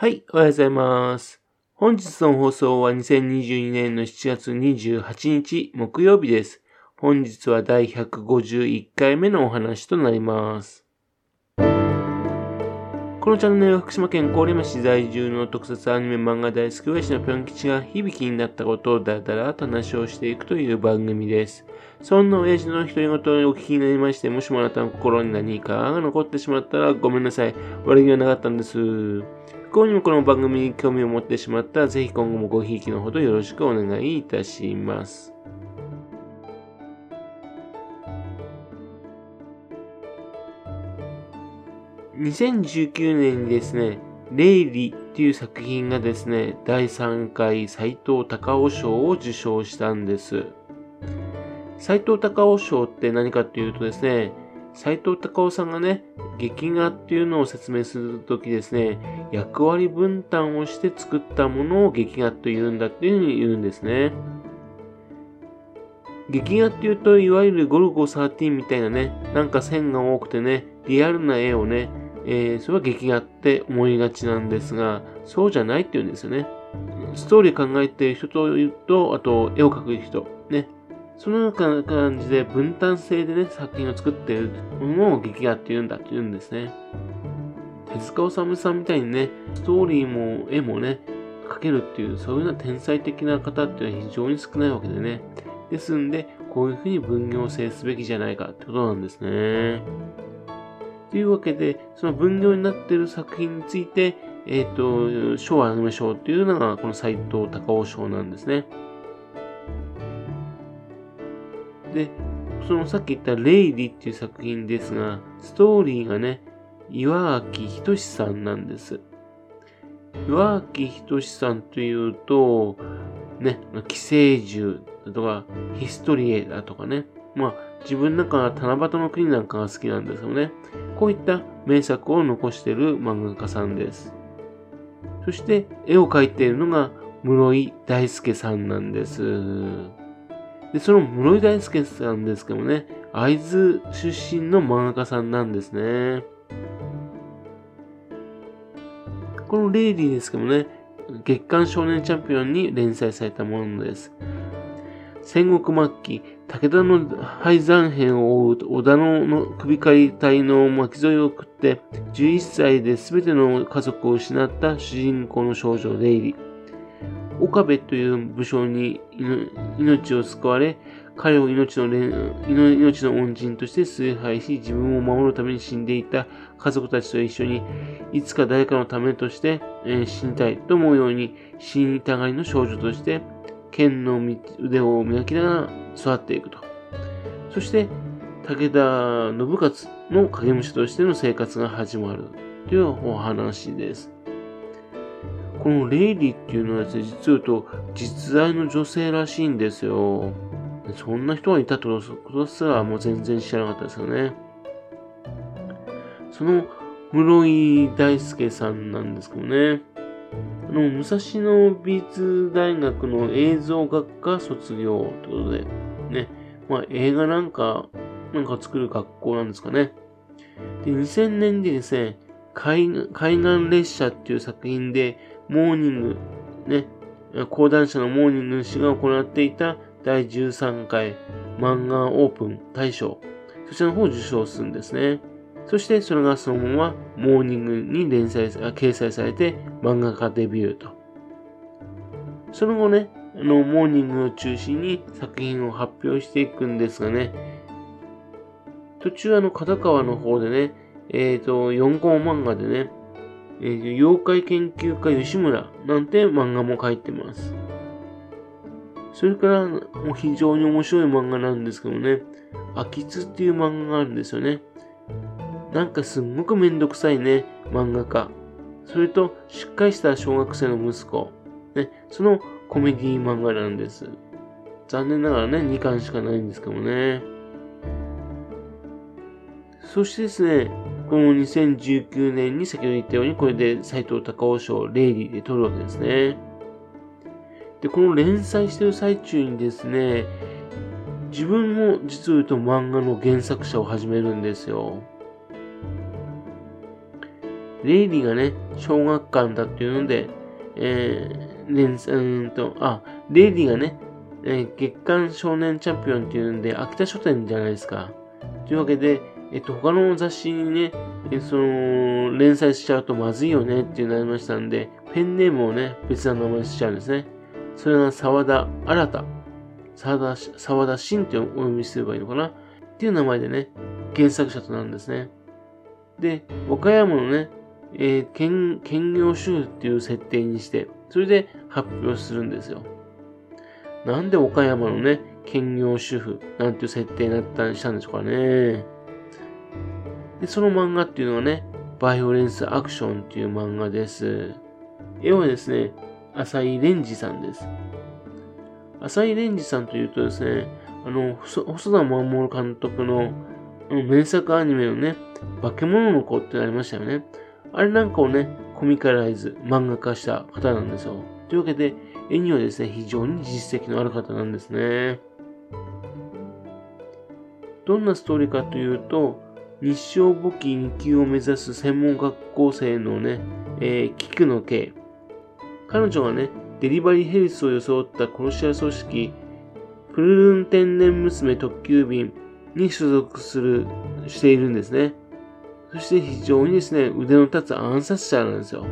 はい、おはようございます。本日の放送は2022年の7月28日木曜日です。本日は第151回目のお話となります。このチャンネルは福島県郡山市在住の特撮アニメ漫画大好き親父のぴょん吉が響きになったことをだらだらと話をしていくという番組です。そんな親父の独り言をお聞きになりまして、もしもあなたの心に何かが残ってしまったらごめんなさい。悪気はなかったんです。不幸にもこの番組に興味を持ってしまったら、ぜひ今後もごひいきのほどよろしくお願いいたします。2019年にですね、レイリっていう作品がですね、第3回斎藤隆夫賞を受賞したんです。斎藤隆夫賞って何かっていうとですね、斎藤隆夫さんがね、劇画っていうのを説明するときですね、役割分担をして作ったものを劇画と言うんだっていうふうに言うんですね。劇画っていうと、いわゆるゴルゴ13みたいなね、なんか線が多くてね、リアルな絵をね、えー、それは劇画って思いがちなんですが、そうじゃないって言うんですよね。ストーリー考えてる人というと、あと絵を描く人、ね。そのような感じで分担性でね、作品を作っているものを劇画って言うんだって言うんですね。手塚治虫さんみたいにね、ストーリーも絵もね、描けるっていう、そういうような天才的な方っていうのは非常に少ないわけでね。ですんで、こういうふうに分業制すべきじゃないかってことなんですね。というわけで、その分業になっている作品について、えっ、ー、と、賞をあげましょうっていうのが、この斎藤隆夫賞なんですね。で、そのさっき言ったレイリっていう作品ですが、ストーリーがね、岩脇仁さんなんです。岩脇仁さんというと、ね、寄生獣だとか、ヒストリエだとかね、まあ、自分なんか七夕の国なんかが好きなんですよね。こういった名作を残している漫画家さんです。そして、絵を描いているのが室井大輔さんなんです。で、その室井大輔さんですけどもね、会津出身の漫画家さんなんですね。このレイリーですけどもね、月刊少年チャンピオンに連載されたものです。戦国末期、武田の敗残編を追う織田の首狩り隊の巻き添えを食って、11歳で全ての家族を失った主人公の少女レイリー。岡部という武将に命を救われ、彼を命の命の恩人として崇拝し、自分を守るために死んでいた家族たちと一緒に、いつか誰かのためとして、えー、死にたいと思うように、死にたがりの少女として、剣の腕を磨きながら育っていくと。そして、武田信勝の影武者としての生活が始まるというお話です。このレイリーっていうのはですね、実を言うと実在の女性らしいんですよ。そんな人がいたってことすらもう全然知らなかったですよね。その室井大輔さんなんですけどね。あの、武蔵野美術大学の映像学科卒業ということで、ね、まあ映画なんか、なんか作る学校なんですかね。で、2000年でですね、海岸列車っていう作品で、モーニング、ね、講談社のモーニング氏が行っていた第13回漫画オープン大賞、そちらの方を受賞するんですね。そしてそれがそのままモーニングに連載、掲載されて漫画家デビューと。その後ね、あの、モーニングを中心に作品を発表していくんですがね、途中あの、片川の方でね、えっ、ー、と、4コマ漫画でね、えー、妖怪研究家吉村なんて漫画も描いてます。それから、もう非常に面白い漫画なんですけどね、秋津っていう漫画があるんですよね。なんかすんごくめんどくさいね、漫画家。それと、しっかりした小学生の息子。ね、そのコメディ漫画なんです。残念ながらね、2巻しかないんですけどね。そしてですね、この2019年に先ほど言ったように、これで斎藤隆夫賞、レイリーで取るわけですね。で、この連載してる最中にですね、自分も実を言うと漫画の原作者を始めるんですよ。レイリーがね、小学館だっていうので、えー、連載うんと、あ、レイリーがね、えー、月刊少年チャンピオンっていうんで、秋田書店じゃないですか。というわけで、えっと、他の雑誌にね、えその、連載しちゃうとまずいよねってなりましたんで、ペンネームをね、別な名前にしちゃうんですね。それが沢田新沢田、沢田真ってお読みすればいいのかな？っていう名前でね、原作者となるんですね。で、岡山のね、えー、兼兼業主婦っていう設定にして、それで発表するんですよ。なんで岡山のね、兼業主婦なんていう設定になったりしたんでしょうかね。で、その漫画っていうのはね、バイオレンスアクションっていう漫画です。絵はですね、浅井蓮司さんです。浅井蓮司さんというとですね、あの、細田守監督の名作アニメのね、化け物の子ってありましたよね。あれなんかをね、コミカライズ、漫画化した方なんですよ。というわけで、絵にはですね、非常に実績のある方なんですね。どんなストーリーかというと、日照簿記2級を目指す専門学校生のね、えー、菊野圭。彼女がね、デリバリーヘルスを装った殺し屋組織、プルルン天然娘特急便に所属する、しているんですね。そして非常にですね、腕の立つ暗殺者なんですよ。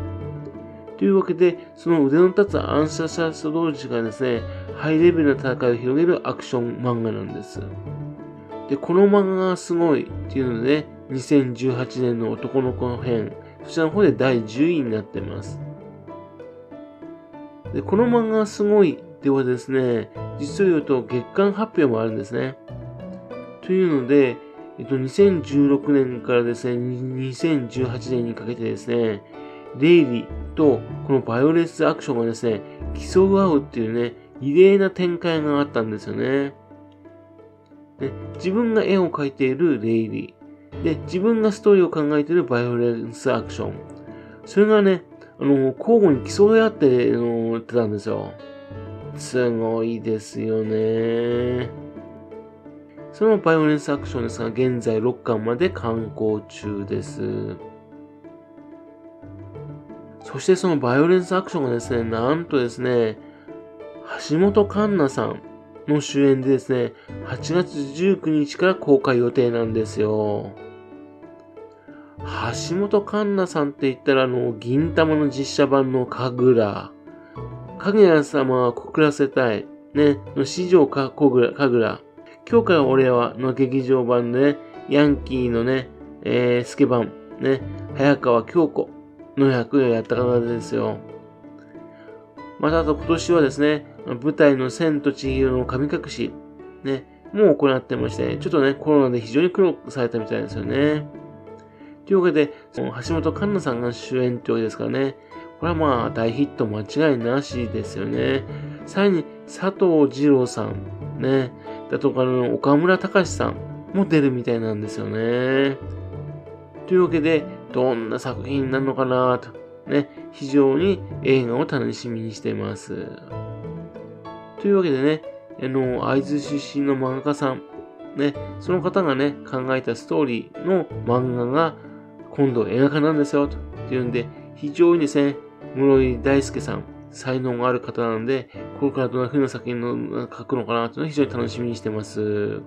というわけで、その腕の立つ暗殺者同士がですね、ハイレベルな戦いを広げるアクション漫画なんです。で、この漫画がすごいっていうので、ね、2018年の男の子編、そちらの方で第10位になってます。で、この漫画がすごいではですね、実を言うと月間発表もあるんですね。というので、えっと、2016年からですね、2018年にかけてですね、レイリーとこのバイオレンスアクションがですね、競い合うっていうね、異例な展開があったんですよね。で自分が絵を描いているレイリー。で、自分がストーリーを考えているバイオレンスアクション。それがね、あの、交互に競い合ってのってたんですよ。すごいですよね。そのバイオレンスアクションですが、現在6巻まで刊行中です。そしてそのバイオレンスアクションがですね、なんとですね、橋本環奈さんの主演でですね、8月19日から公開予定なんですよ。橋本環奈さんって言ったら、あの、銀玉の実写版の神楽。神楽様は告らせたい。ね、の四条か神楽。今日から俺はの劇場版で、ね、ヤンキーのね、えー、スケ版、ね、早川京子の役をやった方ですよ。またあと今年はですね、舞台の千と千尋の神隠し、ね、もう行ってまして、ちょっとね、コロナで非常に苦労されたみたいですよね。というわけで、その橋本環奈さんが主演というわけですからね、これはまあ大ヒット間違いなしですよね。さらに佐藤二郎さん、ね、だとかの岡村隆史さんも出るみたいなんですよね。というわけで、どんな作品なのかなと、ね、非常に映画を楽しみにしています。というわけでね、あの、会津出身の漫画家さん、ね、その方がね、考えたストーリーの漫画が今度映画化なんですよ、というんで、非常にですね、室井大輔さん、才能がある方なので、これからどんな風な作品を書くのかなというのを非常に楽しみにしてます。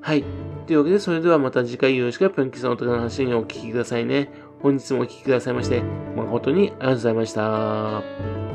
はい。というわけで、それではまた次回よろしくぴょんきさんのとかの話にお聞きくださいね。本日もお聴きくださいまして、誠にありがとうございました。